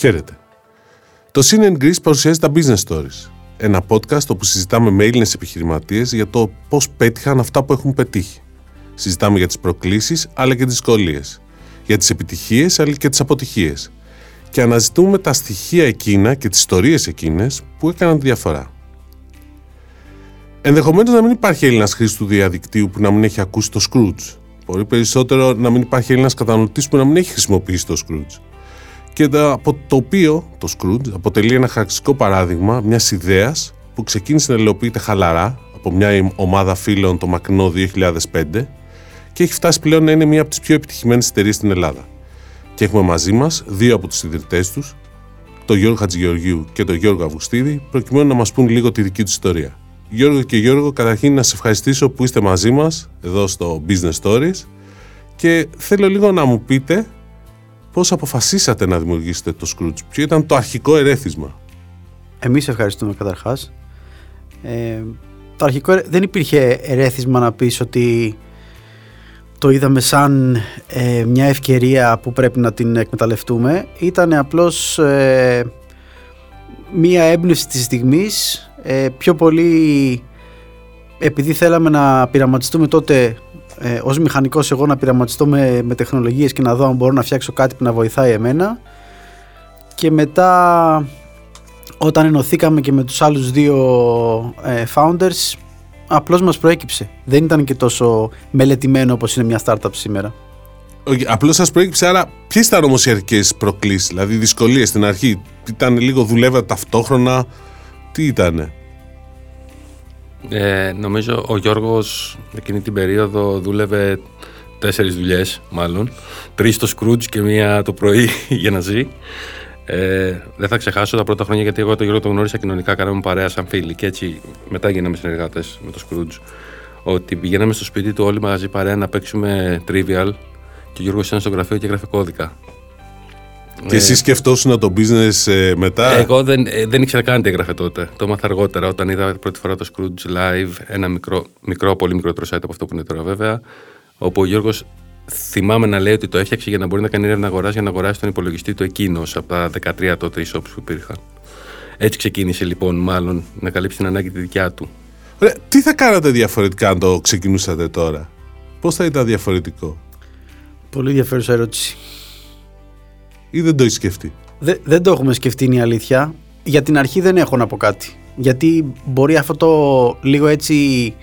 Χαίρετε. Το Scene Greece παρουσιάζει τα Business Stories. Ένα podcast όπου συζητάμε με Έλληνες επιχειρηματίες για το πώς πέτυχαν αυτά που έχουν πετύχει. Συζητάμε για τις προκλήσεις αλλά και τις δυσκολίες. Για τις επιτυχίες αλλά και τις αποτυχίες. Και αναζητούμε τα στοιχεία εκείνα και τις ιστορίες εκείνες που έκαναν τη διαφορά. Ενδεχομένως να μην υπάρχει Έλληνας χρήστη του διαδικτύου που να μην έχει ακούσει το Scrooge. Μπορεί περισσότερο να μην υπάρχει Έλληνας κατανοητή που να μην έχει χρησιμοποιήσει το Scrooge και το, το οποίο το Scrooge αποτελεί ένα χαρακτηριστικό παράδειγμα μιας ιδέας που ξεκίνησε να υλοποιείται χαλαρά από μια ομάδα φίλων το μακρινό 2005 και έχει φτάσει πλέον να είναι μια από τις πιο επιτυχημένες εταιρείες στην Ελλάδα. Και έχουμε μαζί μας δύο από τους ιδρυτές τους, τον Γιώργο Χατζηγεωργίου και τον Γιώργο Αυγουστίδη, προκειμένου να μας πούν λίγο τη δική τους ιστορία. Γιώργο και Γιώργο, καταρχήν να σα ευχαριστήσω που είστε μαζί μας εδώ στο Business Stories και θέλω λίγο να μου πείτε πώς αποφασίσατε να δημιουργήσετε το Scrooge, ποιο ήταν το αρχικό ερέθισμα; Εμείς ευχαριστούμε καταρχάς. Ε, το αρχικό δεν υπήρχε ερέθισμα να πεις ότι το είδαμε σαν ε, μια ευκαιρία που πρέπει να την εκμεταλλευτούμε. Ήταν απλώς ε, μια έμπνευση της στιγμής, ε, πιο πολύ επειδή θέλαμε να πειραματιστούμε τότε ε, ως μηχανικός εγώ να πειραματιστώ με, με τεχνολογίες και να δω αν μπορώ να φτιάξω κάτι που να βοηθάει εμένα και μετά όταν ενωθήκαμε και με τους άλλους δύο ε, founders απλώς μας προέκυψε. Δεν ήταν και τόσο μελετημένο όπως είναι μια startup σήμερα. Okay, απλώς σας προέκυψε, άρα ποιες ήταν όμως οι αρχικές προκλήσεις, δηλαδή δυσκολίες στην αρχή, ήταν λίγο δουλεύατε ταυτόχρονα, τι ήτανε; Ε, νομίζω ο Γιώργος εκείνη την περίοδο δούλευε τέσσερις δουλειές μάλλον. Τρεις στο Scrooge και μία το πρωί για να ζει. Ε, δεν θα ξεχάσω τα πρώτα χρόνια γιατί εγώ τον Γιώργο τον γνώρισα κοινωνικά, κάναμε παρέα σαν φίλοι και έτσι μετά γίναμε συνεργάτες με το Scrooge. Ότι πηγαίναμε στο σπίτι του όλοι μαζί παρέα να παίξουμε trivial και ο Γιώργος ήταν στο γραφείο και έγραφε κώδικα. Και εσύ σκεφτόσουν το business ε, μετά; Εγώ δεν, ε, δεν ήξερα καν τι έγραφε τότε. Το έμαθα αργότερα όταν είδα πρώτη φορά το Scrooge Live, ένα μικρό, μικρό πολύ μικρότερο site από αυτό που είναι τώρα βέβαια, όπου ο Γιώργος θυμάμαι να λέει ότι το έφτιαξε για να μπορεί να κάνει έρευνα αγοράς για να αγοράσει τον υπολογιστή του εκείνος από τα 13 τότε e-shops που υπήρχαν. Έτσι ξεκίνησε λοιπόν, μάλλον, να καλύψει την ανάγκη τη δικιά του. Ρε, τι θα κάνατε διαφορετικά αν το ξεκινούσατε τώρα, Πώς θα ήταν διαφορετικό; Πολύ ενδιαφέρουσα ερώτηση ή δεν το έχεις σκεφτεί; Δε, δεν το έχουμε σκεφτεί είναι η αλήθεια. Για την αρχή δεν έχω να πω κάτι. Γιατί μπορεί αυτό το λίγο έτσι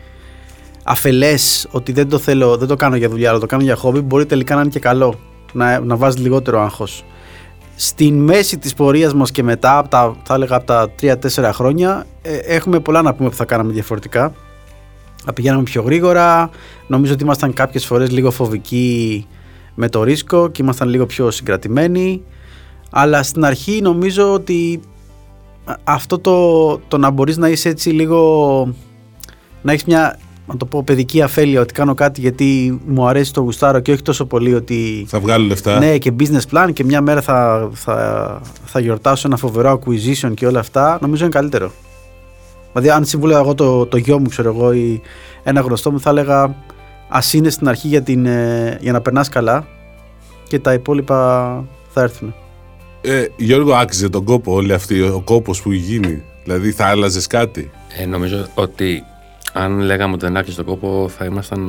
αφελές ότι δεν το θέλω, δεν το κάνω για δουλειά, αλλά το κάνω για χόμπι, μπορεί τελικά να είναι και καλό. Να, να βάζει λιγότερο άγχος. Στην μέση της πορείας μας και μετά, από τα, θα έλεγα από τα 3-4 χρόνια, ε, έχουμε πολλά να πούμε που θα κάναμε διαφορετικά. Θα πηγαίναμε πιο γρήγορα, νομίζω ότι ήμασταν κάποιες φορές λίγο φοβικοί με το ρίσκο και ήμασταν λίγο πιο συγκρατημένοι. Αλλά στην αρχή νομίζω ότι αυτό το, το να μπορείς να είσαι έτσι λίγο να έχεις μια να το πω παιδική αφέλεια ότι κάνω κάτι γιατί μου αρέσει το γουστάρο και όχι τόσο πολύ ότι θα βγάλω λεφτά ναι και business plan και μια μέρα θα, θα, θα γιορτάσω ένα φοβερό acquisition και όλα αυτά νομίζω είναι καλύτερο δηλαδή αν συμβούλευα εγώ το, το γιο μου ξέρω εγώ ή ένα γνωστό μου θα έλεγα Α είναι στην αρχή για, την, ε, για να περνάς καλά και τα υπόλοιπα θα έρθουν. Ε, Γιώργο, άξιζε τον κόπο όλη αυτή, ο κόπος που γίνει. Δηλαδή, θα άλλαζες κάτι; Ε, νομίζω ότι αν λέγαμε ότι δεν άξιζε τον κόπο, θα ήμασταν.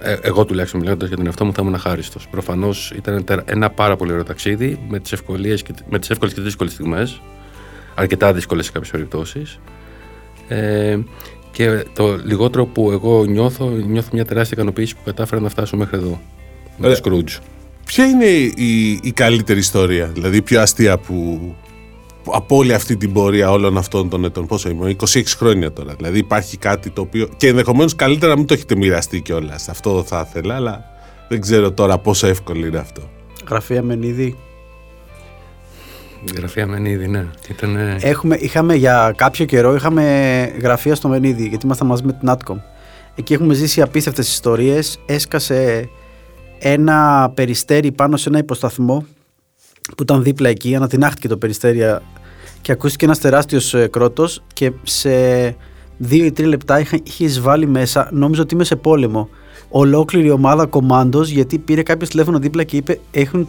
Ε, εγώ τουλάχιστον μιλώντας για τον εαυτό μου, θα ήμουν αχάριστος. Προφανώς ήταν ένα πάρα πολύ ωραίο ταξίδι με τις εύκολε και, με τις εύκολες και δύσκολες στιγμές. Αρκετά δύσκολες σε κάποιες περιπτώσεις. Ε, και το λιγότερο που εγώ νιώθω, νιώθω μια τεράστια ικανοποίηση που κατάφερα να φτάσω μέχρι εδώ. Με το Scrooge. Ποια είναι η, η καλύτερη ιστορία, δηλαδή η πιο αστεία που, από όλη αυτή την πορεία όλων αυτών των ετών. Πόσο είμαι, 26 χρόνια τώρα. Δηλαδή υπάρχει κάτι το οποίο. και ενδεχομένως καλύτερα να μην το έχετε μοιραστεί κιόλας. Αυτό θα ήθελα, αλλά δεν ξέρω τώρα πόσο εύκολο είναι αυτό. Γραφεία Μενίδη, Γραφεία Μενίδη, ναι. Ήτανε... Έχουμε, είχαμε για κάποιο καιρό είχαμε γραφεία στο Μενίδη, γιατί ήμασταν μαζί με την Atcom. Εκεί έχουμε ζήσει απίστευτες ιστορίες. Έσκασε ένα περιστέρι πάνω σε ένα υποσταθμό που ήταν δίπλα εκεί. Ανατινάχτηκε το περιστέρι και ακούστηκε ένας τεράστιος ε, κρότος και σε δύο ή τρία λεπτά είχε εισβάλει μέσα. Νόμιζα ότι είμαι σε πόλεμο. Ολόκληρη ομάδα κομμάντος, γιατί πήρε κάποιο τηλέφωνο δίπλα και είπε: Έχουν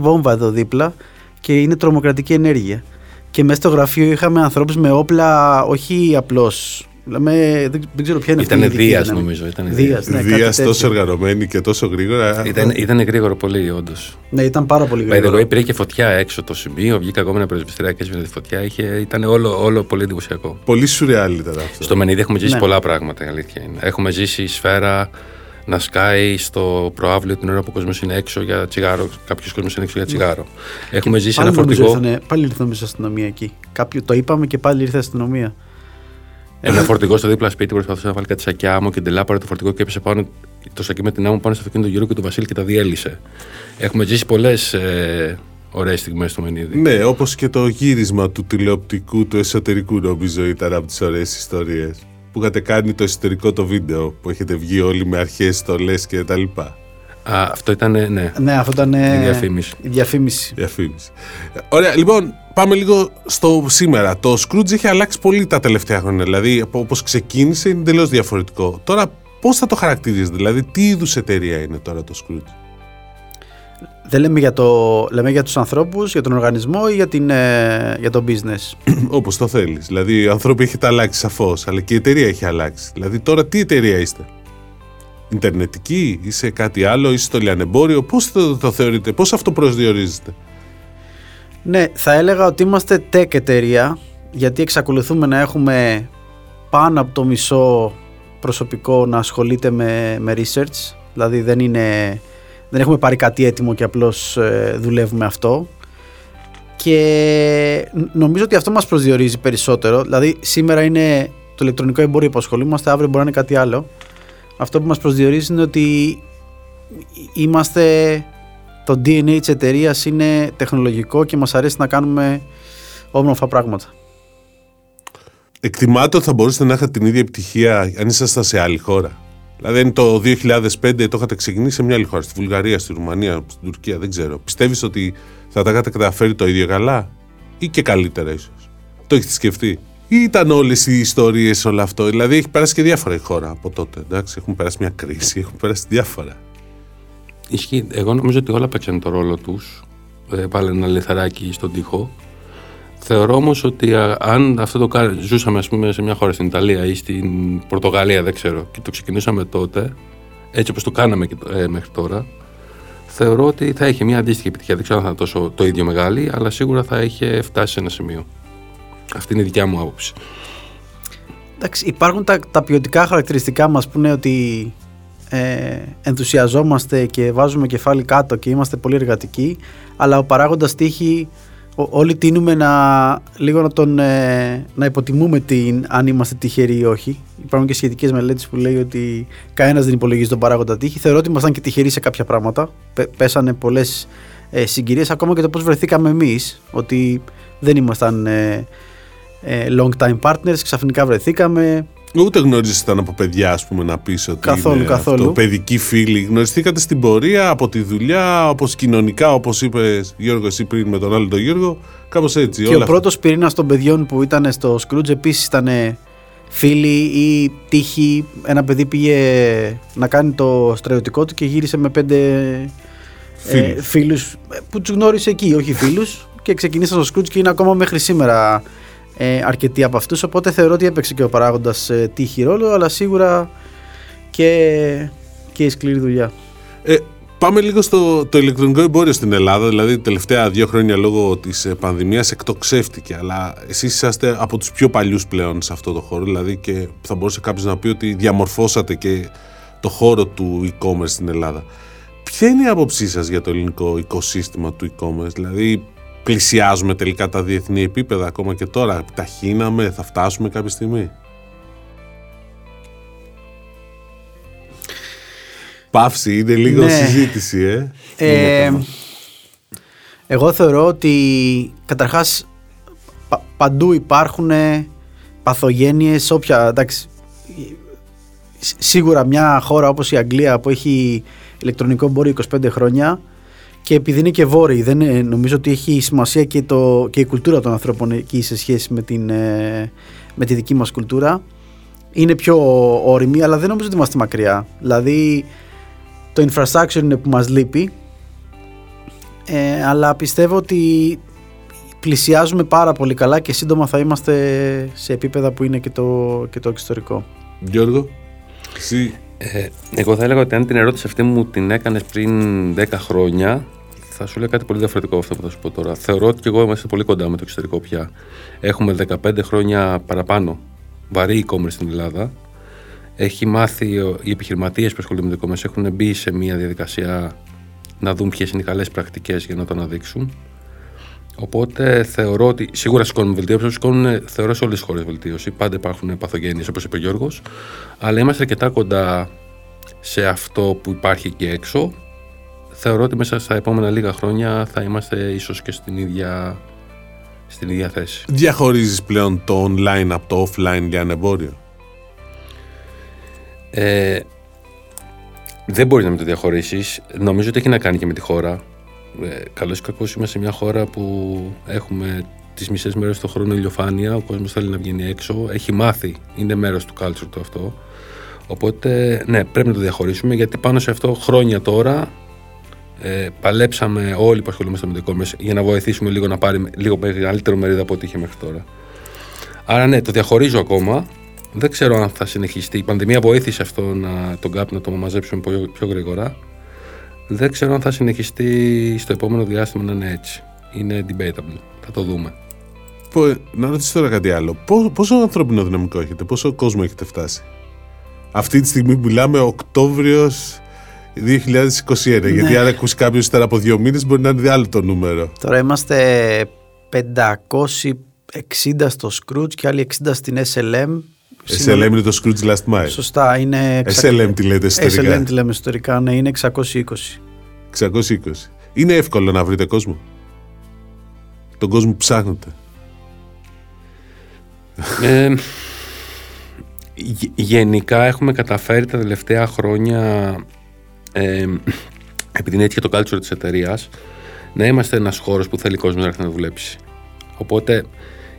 βόμβα εδώ δίπλα και είναι τρομοκρατική ενέργεια. Και μέσα στο γραφείο είχαμε ανθρώπους με όπλα, όχι απλώς. Λέμε, δεν, δεν ξέρω ποια είναι Ήταν αυτή η ειδική Δίας, δύναμη. νομίζω. Ήταν Δίας, ναι, κάτι Δίας τόσο τέτοιο. οργανωμένη και τόσο γρήγορα. Ήταν, ήταν γρήγορο πολύ, όντως. Ναι, ήταν πάρα πολύ By the γρήγορο. way, πήρε και φωτιά έξω το σημείο. Βγήκα εγώ με ένα πρεσβυστηράκι και έσβηνε τη φωτιά. Είχε, ήταν όλο, όλο πολύ εντυπωσιακό. Πολύ σουρεάλ ήταν αυτό. Στο Μενίδη έχουμε ζήσει Ναι. πολλά πράγματα, η αλήθεια είναι. Έχουμε ζήσει η σφαίρα να σκάει στο προάβλιο την ώρα που ο κόσμος είναι έξω για τσιγάρο. Κάποιος κόσμος είναι έξω για τσιγάρο. Έχουμε ζήσει Πάλι ένα νομίζω, φορτηγό, ήρθανε, πάλι ήρθε νομίζω αστυνομία εκεί. Κάποιο, το είπαμε και πάλι ήρθε αστυνομία. ένα φορτηγό στο δίπλα σπίτι που προσπαθούσε να βάλει κάτι σακιά άμμο και τελά πάρε το φορτηγό και έπεσε πάνω το σακί με την άμμο πάνω στο αυτοκίνητο του Γιώργου και του Βασίλη και τα διέλυσε. Έχουμε ζήσει πολλές ε, ωραίες στιγμές στο Μενίδη. Ναι, όπως και το γύρισμα του τηλεοπτικού του εσωτερικού, νομίζω ήταν από τις ωραίες ιστορίες. Που είχατε κάνει το εσωτερικό το βίντεο που έχετε βγει όλοι με αρχές στολές και τα λοιπά; Α, αυτό ήταν, ε, ναι. Ναι, αυτό ήταν. ε, Η διαφήμιση. Η διαφήμιση. Διαφήμιση. Ωραία, λοιπόν, πάμε λίγο στο σήμερα. Το Scrooge έχει αλλάξει πολύ τα τελευταία χρόνια. Δηλαδή, όπως ξεκίνησε, είναι εντελώ διαφορετικό. Τώρα, πώς θα το χαρακτηρίζετε, δηλαδή, τι είδους εταιρεία είναι τώρα το Scrooge; Δεν λέμε για, το, λέμε για τους ανθρώπους, για τον οργανισμό ή για, την, ε, για το business. Όπως το θέλεις. Δηλαδή, οι άνθρωποι έχετε αλλάξει σαφώς, αλλά και η εταιρεία έχει αλλάξει. Δηλαδή, τώρα τι εταιρεία είστε; Ιντερνετική, είσαι κάτι άλλο, είσαι στο λιανεμπόριο; Πώς το, το θεωρείτε, πώς αυτό προσδιορίζετε. ναι, θα έλεγα ότι είμαστε tech εταιρεία, γιατί εξακολουθούμε να έχουμε πάνω από το μισό προσωπικό να ασχολείται με, με research. Δηλαδή δεν, είναι, δεν έχουμε πάρει κάτι έτοιμο και απλώς ε, δουλεύουμε αυτό. Και ν- νομίζω ότι αυτό μας προσδιορίζει περισσότερο. Δηλαδή σήμερα είναι το ηλεκτρονικό εμπόριο που ασχολούμαστε, αύριο μπορεί να είναι κάτι άλλο. Αυτό που μας προσδιορίζει είναι ότι είμαστε το DNA της εταιρείας είναι τεχνολογικό και μας αρέσει να κάνουμε όμορφα πράγματα. Εκτιμάτε ότι θα μπορούσατε να έχετε την ίδια επιτυχία αν ήσασταν σε άλλη χώρα; Δηλαδή, αν το 2005 το είχατε ξεκινήσει σε μια άλλη χώρα, στη Βουλγαρία, στη Ρουμανία, στην Τουρκία, δεν ξέρω. Πιστεύεις ότι θα τα είχατε καταφέρει το ίδιο καλά ή και καλύτερα, ίσως; Το έχετε σκεφτεί; Ή ήταν όλες οι ιστορίες όλο αυτό; Δηλαδή, έχει περάσει και διάφορα η χώρα από τότε. Εντάξει, έχουν περάσει μια κρίση, έχουν περάσει διάφορα. Ισχύει. Εγώ νομίζω ότι όλα παίξαν το ρόλο τους. Ε, πάλι ένα λιθαράκι στον τοίχο. Θεωρώ όμως ότι α, αν αυτό το κάναμε, ζούσαμε ας πούμε, σε μια χώρα στην Ιταλία ή στην Πορτογαλία, δεν ξέρω, και το ξεκινήσαμε τότε, έτσι όπως το κάναμε και, ε, μέχρι τώρα, θεωρώ ότι θα είχε μια αντίστοιχη επιτυχία. Δεν ξέρω αν θα είναι τόσο το ίδιο μεγάλη, αλλά σίγουρα θα είχε φτάσει σε ένα σημείο. Αυτή είναι η δικιά μου άποψη. Εντάξει, υπάρχουν τα, τα ποιοτικά χαρακτηριστικά μας που είναι ότι ε, ενθουσιαζόμαστε και βάζουμε κεφάλι κάτω και είμαστε πολύ εργατικοί αλλά ο παράγοντας τύχη ο- όλοι τείνουμε να λίγο να τον ε, να υποτιμούμε την, αν είμαστε τυχεροί ή όχι. Υπάρχουν και σχετικές μελέτες που λέει ότι κανένας δεν υπολογίζει τον παράγοντα τύχη. Θεωρώ ότι ήμασταν και τυχεροί σε κάποια πράγματα. Πε- πέσανε πολλές ε, συγκυρίες ακόμα και το πώς βρεθήκαμε εμείς ότι δεν ήμασταν ε, ε, long time partners, ξαφνικά βρεθήκαμε. Ούτε γνωρίζεσταν από παιδιά, ας πούμε, να πεις ότι. Καθόλου, είναι καθόλου. Αυτό, παιδικοί φίλοι. Γνωριστήκατε στην πορεία, από τη δουλειά, όπως κοινωνικά, όπως είπες Γιώργο, εσύ πριν με τον άλλο τον Γιώργο. Κάπως έτσι. Και όλα ο πρώτος πυρήνας των παιδιών που ήταν στο Scrooge επίσης ήταν φίλοι ή τύχη. Ένα παιδί πήγε να κάνει το στρατιωτικό του και γύρισε με πέντε Φίλους. ε, φίλους ε, που τους γνώρισε εκεί, όχι φίλους. Και ξεκινήσαν στο Scrooge και είναι ακόμα μέχρι σήμερα ε, αρκετοί από αυτούς. Οπότε θεωρώ ότι έπαιξε και ο παράγοντας ε, τύχη ρόλο, αλλά σίγουρα και, και η σκληρή δουλειά. Ε, πάμε λίγο στο το ηλεκτρονικό εμπόριο στην Ελλάδα. Δηλαδή, τα τελευταία δύο χρόνια λόγω της πανδημίας εκτοξεύτηκε. Αλλά εσείς είσαστε από τους πιο παλιούς πλέον σε αυτό το χώρο. Δηλαδή, και θα μπορούσε κάποιος να πει ότι διαμορφώσατε και το χώρο του e-commerce στην Ελλάδα. Ποια είναι η άποψή σας για το ελληνικό οικοσύστημα του e-commerce, Δηλαδή, πλησιάζουμε τελικά τα διεθνή επίπεδα ακόμα και τώρα. Επιταχύναμε, θα φτάσουμε κάποια στιγμή; Παύση, είναι λίγο Ναι. συζήτηση, ε. Ε, εγώ θεωρώ ότι καταρχάς πα- παντού υπάρχουν παθογένειες όποια εντάξει σ- σίγουρα μια χώρα όπως η Αγγλία που έχει ηλεκτρονικό εμπόριο 25 χρόνια και επειδή είναι και βόρειοι δεν είναι- νομίζω ότι έχει σημασία και, το, και η κουλτούρα των ανθρώπων εκεί σε σχέση με, την, ε, με τη δική μας κουλτούρα. Είναι πιο όρημοι αλλά δεν νομίζω ότι είμαστε μακριά. Δηλαδή το infrastructure είναι που μας λείπει. Ε, αλλά πιστεύω ότι πλησιάζουμε πάρα πολύ καλά και σύντομα θα είμαστε σε επίπεδα που είναι και το, και το εξωτερικό. Γιώργο, εσύ. Ε, εγώ θα έλεγα ότι αν την ερώτηση αυτή μου την έκανες πριν 10 χρόνια, θα σου λέω κάτι πολύ διαφορετικό από αυτό που θα σου πω τώρα. Θεωρώ ότι και εγώ είμαστε πολύ κοντά με το εξωτερικό πια. Έχουμε 15 χρόνια παραπάνω βαρύ e-commerce στην Ελλάδα. Έχει μάθει, ο- οι επιχειρηματίες που ασχολούνται με το e-commerce έχουν μπει σε μια διαδικασία να δουν ποιες είναι οι καλές πρακτικές για να το αναδείξουν. Οπότε θεωρώ ότι σίγουρα σηκώνουμε βελτίωση, όπως σηκώνουν θεωρώ σε όλες τις χώρες βελτίωση. Πάντα υπάρχουν παθογένειες όπως είπε ο Γιώργος. Αλλά είμαστε αρκετά κοντά σε αυτό που υπάρχει εκεί έξω. Θεωρώ ότι μέσα στα επόμενα λίγα χρόνια θα είμαστε ίσως και στην ίδια, στην ίδια θέση. διαχωρίζεις πλέον το online από το offline για ένα εμπόριο; Ε, δεν μπορεί να με το διαχωρίσεις. Νομίζω ότι έχει να κάνει και με τη χώρα. Ε, Καλώς ή κακό είμαστε σε μια χώρα που έχουμε τις μισές μέρες το χρόνο ηλιοφάνεια. Ο κόσμος θέλει να βγαίνει έξω. Έχει μάθει. Είναι μέρος του culture του αυτό. Οπότε, ναι, πρέπει να το διαχωρίσουμε γιατί πάνω σε αυτό χρόνια τώρα ε, παλέψαμε όλοι που ασχολούμαστε με το e-commerce για να βοηθήσουμε λίγο να πάρει λίγο μεγαλύτερο μερίδα από ό,τι είχε μέχρι τώρα. Άρα, ναι, το διαχωρίζω ακόμα. Δεν ξέρω αν θα συνεχιστεί. Η πανδημία βοήθησε αυτό να, τον gap να το μαζέψουμε πιο, πιο γρήγορα. Δεν ξέρω αν θα συνεχιστεί στο επόμενο διάστημα να είναι έτσι. Είναι debatable. Θα το δούμε. Πω- Να ρωτήσω τώρα κάτι άλλο. Πόσο, πόσο ανθρώπινο δυναμικό έχετε, πόσο κόσμο έχετε φτάσει; Αυτή τη στιγμή μιλάμε Οκτώβριος 2021. Γιατί αν ακούσει κάποιος ύστερα από δύο μήνες μπορεί να είναι άλλο το νούμερο. Τώρα είμαστε 560 στο Scrooge και άλλοι 60 στην SLM. SLM είναι το Scrooge Last Mile. Σωστά, είναι... SLM τι λέτε εσωτερικά; SLM τη λέμε εσωτερικά, ναι, είναι 620. 620. Είναι εύκολο να βρείτε κόσμο; Τον κόσμο που ψάχνετε; Ε, γε- γενικά έχουμε καταφέρει τα τελευταία χρόνια ε, επειδή είναι έτσι και το culture της εταιρείας, να είμαστε ένας χώρος που θέλει κόσμος να έρθει να δουλέψει. Οπότε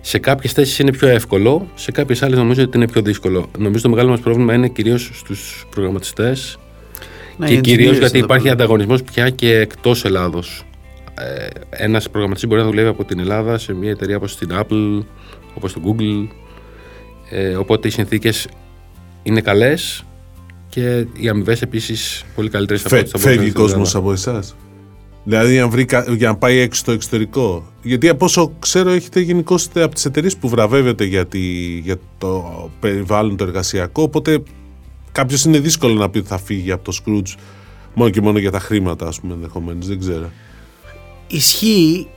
σε κάποιες θέσεις είναι πιο εύκολο, σε κάποιες άλλες νομίζω ότι είναι πιο δύσκολο. Νομίζω το μεγάλο μας πρόβλημα είναι κυρίως στους προγραμματιστές Ναι, και οι κυρίως engineers γιατί εδώ υπάρχει πέρα. ανταγωνισμός πια και εκτός Ελλάδος. Ε, ένας προγραμματιστής μπορεί να δουλεύει από την Ελλάδα σε μια εταιρεία όπως την Apple, όπως το Google. Ε, οπότε οι συνθήκες είναι καλές και οι αμοιβές επίσης πολύ καλύτερες από Φε, ό,τι θα μπορούσε να φεύγει είναι στην κόσμος Ελλάδα. από εσάς. Δηλαδή αν βρει, κα- για να πάει έξω στο εξωτερικό. Γιατί από όσο ξέρω έχετε γενικώ από τις εταιρείες που βραβεύετε για, τη, για το περιβάλλον το εργασιακό. Οπότε κάποιος είναι δύσκολο να πει ότι θα φύγει από το Scrooge μόνο και μόνο για τα χρήματα, ας πούμε, ενδεχομένως. Δεν ξέρω. Ισχύει,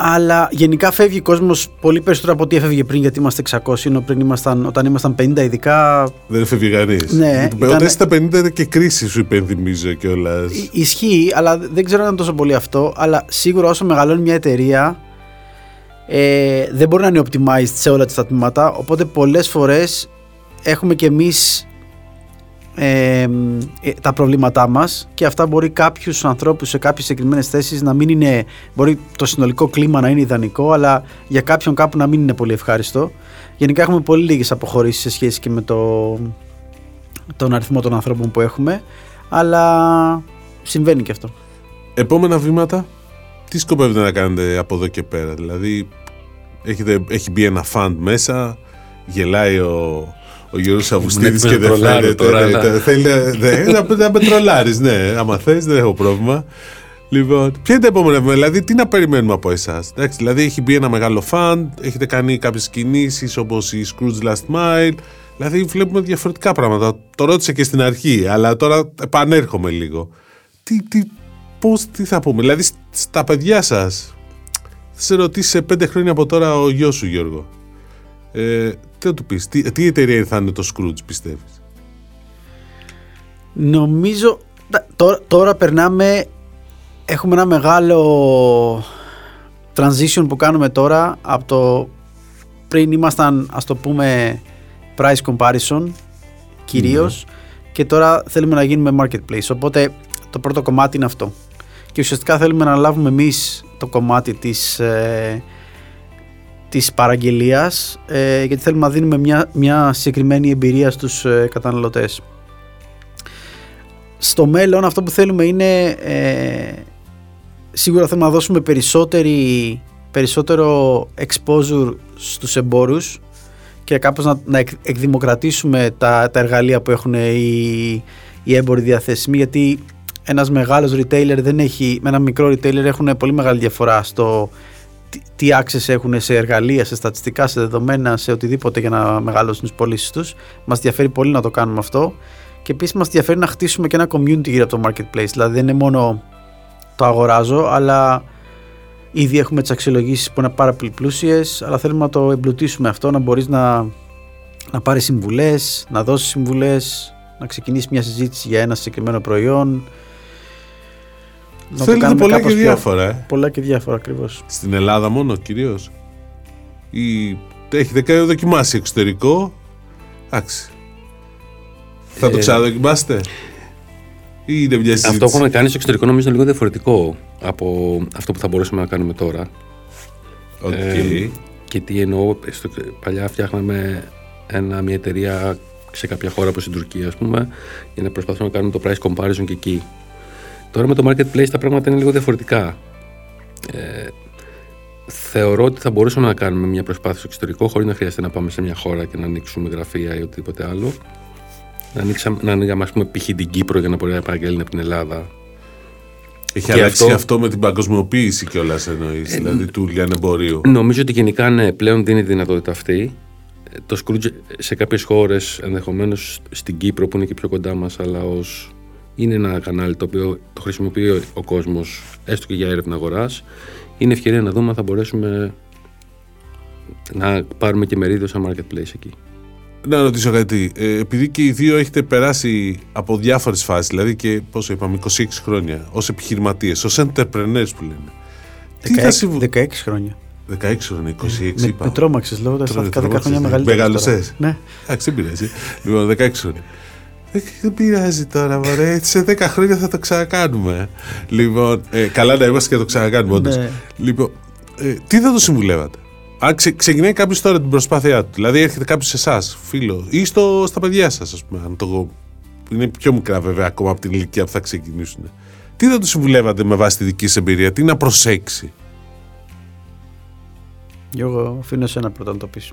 αλλά γενικά φεύγει κόσμος πολύ περισσότερο από ό,τι έφευγε πριν, γιατί είμαστε 600. Ενώ πριν ήμασταν, όταν ήμασταν 50, ειδικά. Δεν έφευγε κανείς. Ναι, Όταν ήταν- είσαι στα 50 ήταν και κρίση, σου υπενθυμίζω κιόλας. Ι- Ισχύει, αλλά δεν ξέρω αν είναι τόσο πολύ αυτό. Αλλά σίγουρα όσο μεγαλώνει μια εταιρεία, ε, δεν μπορεί να είναι optimized σε όλα τα τμήματα. Οπότε πολλές φορές έχουμε κι εμείς ε, ε, τα προβλήματά μας και αυτά μπορεί κάποιους ανθρώπους σε κάποιες συγκεκριμένες θέσεις να μην είναι μπορεί το συνολικό κλίμα να είναι ιδανικό αλλά για κάποιον κάπου να μην είναι πολύ ευχάριστο γενικά έχουμε πολύ λίγες αποχωρήσεις σε σχέση και με το, τον αριθμό των ανθρώπων που έχουμε αλλά συμβαίνει και αυτό Επόμενα βήματα, τι σκοπεύετε να κάνετε από εδώ και πέρα; Δηλαδή, έχετε, έχει μπει ένα φαντ μέσα, γελάει ο, ο Γιώργος Αυγουστίδης με και δεν τρολάρω φαίνεται. τώρα, ναι, αλλά- τα- θέλει να- ναι, να, να με τρολάρεις, ναι. Άμα θες, δεν έχω πρόβλημα. Λοιπόν, ποια είναι τα επόμενα βήματα, δηλαδή τι να περιμένουμε από εσάς; Δηλαδή, έχει μπει ένα μεγάλο φαντ, έχετε κάνει κάποιες κινήσεις όπως η Scrooge Last Mile. Δηλαδή, βλέπουμε διαφορετικά πράγματα. Το ρώτησα και στην αρχή, αλλά τώρα επανέρχομαι λίγο. Τι, τι, πώς, τι θα πούμε, δηλαδή σ- στα παιδιά σας θα σε ρωτήσει σε πέντε χρόνια από τώρα ο γιος σου Γιώργο ε, τι θα του πεις, τι, τι εταιρεία θα είναι το Scrooge πιστεύεις; Νομίζω τα- τώρα, τώρα περνάμε έχουμε ένα μεγάλο transition που κάνουμε τώρα από το πριν ήμασταν ας το πούμε price comparison κυρίως και τώρα θέλουμε να γίνουμε marketplace. Οπότε το πρώτο κομμάτι είναι αυτό. Και ουσιαστικά θέλουμε να λάβουμε εμείς το κομμάτι της ε, της παραγγελίας ε, γιατί θέλουμε να δίνουμε μια, μια συγκεκριμένη εμπειρία στους ε, καταναλωτές. Στο μέλλον αυτό που θέλουμε είναι ε, σίγουρα θέλουμε να δώσουμε περισσότερη, περισσότερο exposure στους εμπόρους και κάπως να, να εκδημοκρατήσουμε τα, τα εργαλεία που έχουν οι, οι έμποροι διαθέσιμοι γιατί ένας μεγάλος retailer δεν έχει, με ένα μικρό retailer έχουν πολύ μεγάλη διαφορά στο τι, τι access έχουν σε εργαλεία, σε στατιστικά, σε δεδομένα, σε οτιδήποτε για να μεγαλώσουν τις πωλήσεις τους. Μας ενδιαφέρει πολύ να το κάνουμε αυτό και επίσης μας ενδιαφέρει να χτίσουμε και ένα community γύρω από το marketplace. Δηλαδή δεν είναι μόνο το αγοράζω, αλλά ήδη έχουμε τις αξιολογήσεις που είναι πάρα πολύ πλούσιες, αλλά θέλουμε να το εμπλουτίσουμε αυτό, να μπορείς να, να πάρεις συμβουλές, να δώσεις συμβουλές, να ξεκινήσεις μια συζήτηση για ένα συγκεκριμένο προϊόν, να Θέλετε πολλά και διάφορα. Ε. Πολλά και διάφορα ακριβώς. Στην Ελλάδα μόνο κυρίως. Ή έχετε δοκιμάσει εξωτερικό. Εντάξει. Θα το ε, ξαναδοκιμάσετε; Ή είναι μια συζήτηση; Αυτό που έχουμε κάνει στο εξωτερικό νομίζω είναι λίγο διαφορετικό από αυτό που θα μπορούσαμε να κάνουμε τώρα. Okay. Ε, και τι εννοώ, στο, παλιά φτιάχναμε ένα, μια εταιρεία σε κάποια χώρα όπως η Τουρκία ας πούμε για να προσπαθούμε να κάνουμε το price comparison και εκεί. Τώρα με το marketplace τα πράγματα είναι λίγο διαφορετικά. Ε, θεωρώ ότι θα μπορούσαμε να κάνουμε μια προσπάθεια στο εξωτερικό χωρίς να χρειάζεται να πάμε σε μια χώρα και να ανοίξουμε γραφεία ή οτιδήποτε άλλο. Να, ανοίξαμε, να ανοίγαμε, ας πούμε, π.χ. την Κύπρο για να μπορεί να παραγγέλνει από την Ελλάδα. Έχει αλλάξει αυτό... αυτό με την παγκοσμιοποίηση κιόλας εννοείς, ε, δηλαδή του λιανεμπορίου. Νομίζω ότι γενικά ναι, πλέον δίνει τη δυνατότητα αυτή. Ε, το Scrooge σε κάποιες χώρες, ενδεχομένως στην Κύπρο που είναι και πιο κοντά μας, αλλά ως είναι ένα κανάλι το οποίο το χρησιμοποιεί ο κόσμος, έστω και για έρευνα αγοράς. Είναι ευκαιρία να δούμε αν θα μπορέσουμε να πάρουμε και μερίδιο σαν marketplace εκεί. Να ρωτήσω κάτι. Ε, επειδή και οι δύο έχετε περάσει από διάφορες φάσεις, δηλαδή και πόσο είπαμε, 26 χρόνια, ως επιχειρηματίες, ως entrepreneurs που λένε. 16, Τι θα συμβου... 16 χρόνια. 16 χρόνια, 26 με, είπα. Με τρόμαξες λόγω ότι 10 χρόνια μεγαλύτερα. Μεγάλωσε. Ναι. Εντάξει, δεν πειράζει. Λοιπόν, 16 χρόνια. Δεν πειράζει τώρα, μωρέ. Σε 10 χρόνια θα το ξανακάνουμε. Λοιπόν, ε, καλά να είμαστε και θα το ξανακάνουμε, όντως. Ναι. Λοιπόν, ε, τι θα το συμβουλεύατε; Αν ξε, ξεκινάει κάποιος τώρα την προσπάθειά του, δηλαδή έρχεται κάποιος σε εσάς, φίλο, ή στο, στα παιδιά σας, ας πούμε, αν το είναι πιο μικρά βέβαια ακόμα από την ηλικία που θα ξεκινήσουν. Τι θα του συμβουλεύατε με βάση τη δική σας εμπειρία, τι να προσέξει; Εγώ αφήνω εσένα πρώτα να το πεις.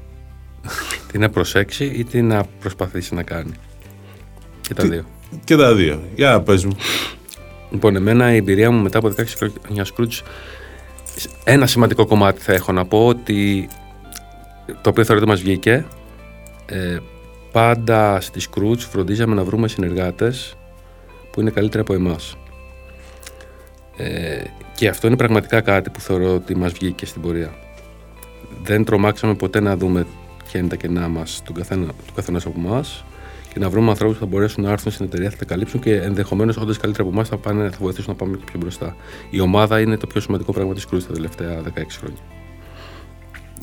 τι να προσέξει ή τι να προσπαθήσει να κάνει; Και τα δύο. Και τα δύο. Για να πες μου. Λοιπόν, εμένα η εμπειρία μου μετά από 16 χρόνια Scrooge, ένα σημαντικό κομμάτι θα έχω να πω ότι το οποίο θεωρώ ότι μας βγήκε. Ε, πάντα στη Scrooge φροντίζαμε να βρούμε συνεργάτες που είναι καλύτεροι από εμάς. Ε, και αυτό είναι πραγματικά κάτι που θεωρώ ότι μας βγήκε στην πορεία. Δεν τρομάξαμε ποτέ να δούμε ποια είναι τα κενά μας του καθένα, του από εμάς και να βρούμε ανθρώπους που θα μπορέσουν να έρθουν στην εταιρεία, θα τα καλύψουν και ενδεχομένως όντα καλύτερα από εμάς θα, πάνε, θα βοηθήσουν να πάμε και πιο μπροστά. Η ομάδα είναι το πιο σημαντικό πράγμα της κρούσης τα τελευταία 16 χρόνια.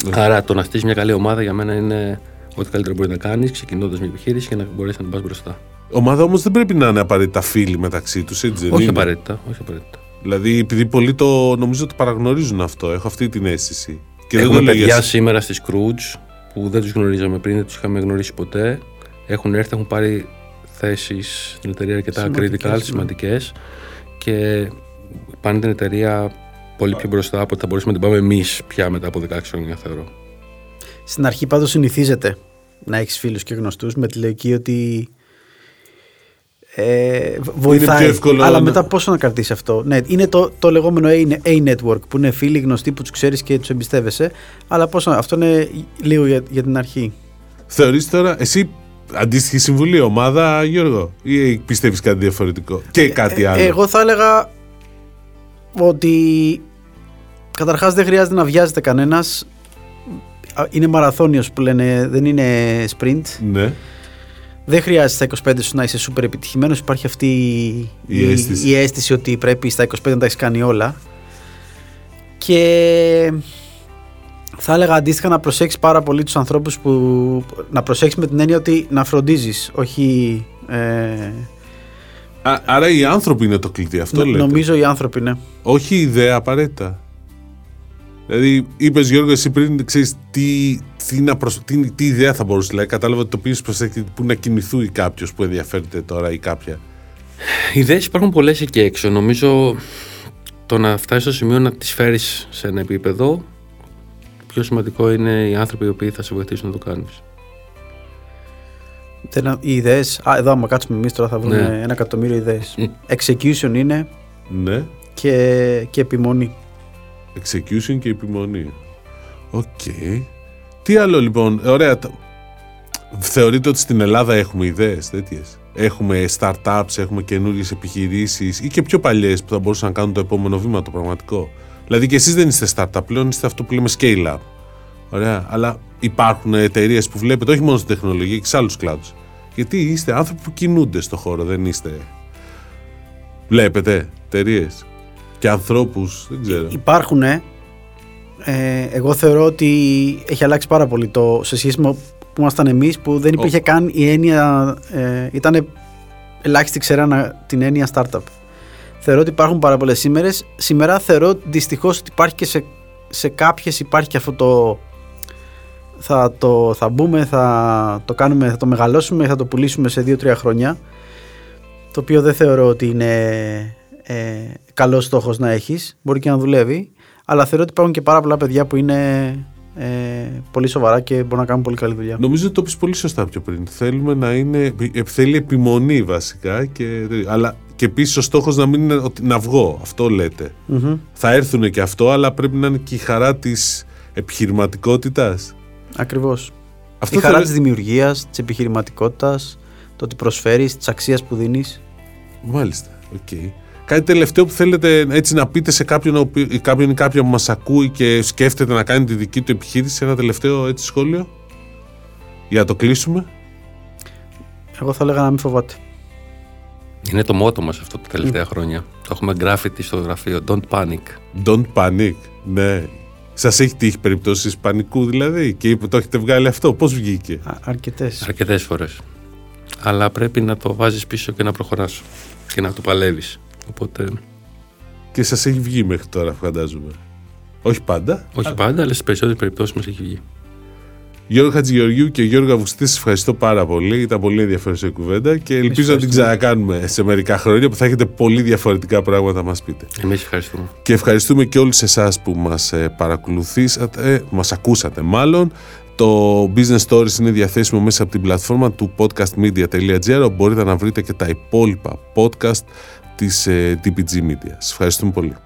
Ναι. Άρα το να στήσει μια καλή ομάδα για μένα είναι ό,τι καλύτερο μπορεί να κάνεις, ξεκινώντας μια επιχείρηση και να μπορέσεις να πας μπροστά. Ομάδα όμως δεν πρέπει να είναι απαραίτητα φίλοι μεταξύ τους, έτσι δεν όχι Απαραίτητα, όχι απαραίτητα. Δηλαδή, επειδή πολλοί το νομίζω ότι παραγνωρίζουν αυτό, έχω αυτή την αίσθηση. Και Έχουμε δεν το παιδιά σήμερα στη Scrooge που δεν τους γνωρίζαμε πριν, δεν τους είχαμε γνωρίσει ποτέ έχουν έρθει, έχουν πάρει θέσεις στην εταιρεία αρκετά critical, σημαντικές και πάνε την εταιρεία πολύ πιο μπροστά από ότι θα μπορούσαμε να την πάμε εμείς πια μετά από 16 χρόνια, θεωρώ. Στην αρχή πάντως συνηθίζεται να έχεις φίλους και γνωστούς με τη λογική ότι ε, βοηθάει. Εύκολο, αλλά μετά πόσο να κρατήσεις αυτό; Ναι, είναι το, το λεγόμενο A-network που είναι φίλοι γνωστοί που τους ξέρεις και τους εμπιστεύεσαι. Αλλά πόσο, αυτό είναι λίγο για, για την αρχή. Θεωρείς τώρα, εσύ αντίστοιχη συμβουλή, ομάδα, Γιώργο, ή πιστεύεις κάτι διαφορετικό; Και κάτι άλλο. εγώ θα έλεγα ότι καταρχάς δεν χρειάζεται να βιάζεται κανένας. Είναι μαραθώνιος που λένε, δεν είναι sprint. Ναι. Δεν χρειάζεται στα 25 σου να είσαι super επιτυχημένος. Υπάρχει αυτή η, αίσθηση. η αίσθηση ότι πρέπει στα 25 να τα έχεις κάνει όλα. Και θα έλεγα αντίστοιχα να προσέξεις πάρα πολύ τους ανθρώπους που. να προσέξεις με την έννοια ότι να φροντίζεις, όχι. Ε... Α, άρα οι άνθρωποι είναι το κλειδί, αυτό λέτε; Νομίζω οι άνθρωποι, ναι. Όχι η ιδέα απαραίτητα. Δηλαδή, είπες Γιώργο, εσύ πριν ξέρεις τι, τι, τι, τι, ιδέα θα μπορούσε. Δηλαδή, κατάλαβα ότι το πει που να κινηθούει κάποιος που ενδιαφέρεται τώρα ή κάποια. Ιδέες υπάρχουν πολλές εκεί έξω. Νομίζω το να φτάσεις στο σημείο να τις φέρεις σε ένα επίπεδο πιο σημαντικό είναι οι άνθρωποι οι οποίοι θα σε βοηθήσουν να το κάνεις. Οι ιδέες. Α, εδώ, άμα κάτσουμε εμείς τώρα θα βρούμε Ναι. ένα εκατομμύριο ιδέες. Execution είναι Ναι. και, και επιμονή. Execution και επιμονή. Οκ. Τι άλλο λοιπόν, ωραία. τα- Θεωρείτε ότι στην Ελλάδα έχουμε ιδέες τέτοιες; Έχουμε startups, έχουμε καινούριες επιχειρήσεις ή και πιο παλιές που θα μπορούσαν να κάνουν το επόμενο βήμα το πραγματικό; Δηλαδή και εσείς δεν είστε startup πλέον, είστε αυτό που λέμε scale up. Ωραία. Αλλά υπάρχουν εταιρείες που βλέπετε όχι μόνο στην τεχνολογία και σε άλλους κλάδους. Γιατί είστε άνθρωποι που κινούνται στο χώρο, δεν είστε. Βλέπετε εταιρείες και ανθρώπους, δεν ξέρω. Υπάρχουν. Ε, εγώ θεωρώ ότι έχει αλλάξει πάρα πολύ το σε σχέση με που ήμασταν εμείς που δεν υπήρχε καν η έννοια. Ε, ήταν ελάχιστη ξέρανα την έννοια startup. Θεωρώ ότι υπάρχουν πάρα πολλές σήμερα. Σήμερα θεωρώ δυστυχώς ότι υπάρχει και σε, σε κάποιες υπάρχει και αυτό το. Θα το θα μπούμε, θα το κάνουμε, θα το μεγαλώσουμε, θα το πουλήσουμε σε 2-3 χρόνια. Το οποίο δεν θεωρώ ότι είναι ε, καλός στόχος να έχεις. Μπορεί και να δουλεύει. Αλλά θεωρώ ότι υπάρχουν και πάρα πολλά παιδιά που είναι ε, πολύ σοβαρά και μπορούν να κάνουν πολύ καλή δουλειά. Νομίζω ότι το πεις πολύ σωστά πιο πριν. Θέλουμε να είναι. ε, Θέλει επιμονή βασικά. Και, αλλά και επίσης ο στόχος να μην είναι ότι να βγω. Αυτό λέτε. Μμμ. Θα έρθουν και αυτό, αλλά πρέπει να είναι και η χαρά της επιχειρηματικότητας. Ακριβώς. Αυτό Η χαρά θέλω- της δημιουργίας, της επιχειρηματικότητας, το ότι προσφέρεις, της αξίας που δίνεις. Μάλιστα. Οκ. Κάτι τελευταίο που θέλετε έτσι να πείτε σε κάποιον, ο οποίο- ή κάποιον ή κάποια που μας ακούει και σκέφτεται να κάνει τη δική του επιχείρηση, ένα τελευταίο έτσι σχόλιο; Για να το κλείσουμε. Εγώ θα έλεγα να μην φοβάται. Είναι το μότο μας αυτό τα τελευταία χρόνια. Το έχουμε γκράφιτι στο γραφείο. Don't panic. Don't panic. Ναι. Σας έχει τύχει περιπτώσεις πανικού δηλαδή και είπε το έχετε βγάλει αυτό. Πώς βγήκε; Αρκετές. Αρκετές φορές. Αλλά πρέπει να το βάζεις πίσω και να προχωράς και να το παλεύεις. Οπότε, Και σας έχει βγει μέχρι τώρα, φαντάζομαι. Όχι πάντα. όχι πάντα, αλλά στις περισσότερες περιπτώσεις μας έχει βγει. Γιώργο Χατζηγεωργίου και Γιώργο Αυγουστή, σας ευχαριστώ πάρα πολύ. Ήταν πολύ ενδιαφέρουσα η κουβέντα και ελπίζω να την ευχαριστούμε. ξανακάνουμε σε μερικά χρόνια που θα έχετε πολύ διαφορετικά πράγματα να μας πείτε. Εμείς ευχαριστούμε. Και ευχαριστούμε και όλους εσάς που μας ε, παρακολουθήσατε, ε, που μας ακούσατε μάλλον. Το Business Stories είναι διαθέσιμο μέσα από την πλατφόρμα του podcastmedia.gr όπου μπορείτε να βρείτε και τα υπόλοιπα podcast της ε, DPG Media. Σας ευχαριστούμε πολύ.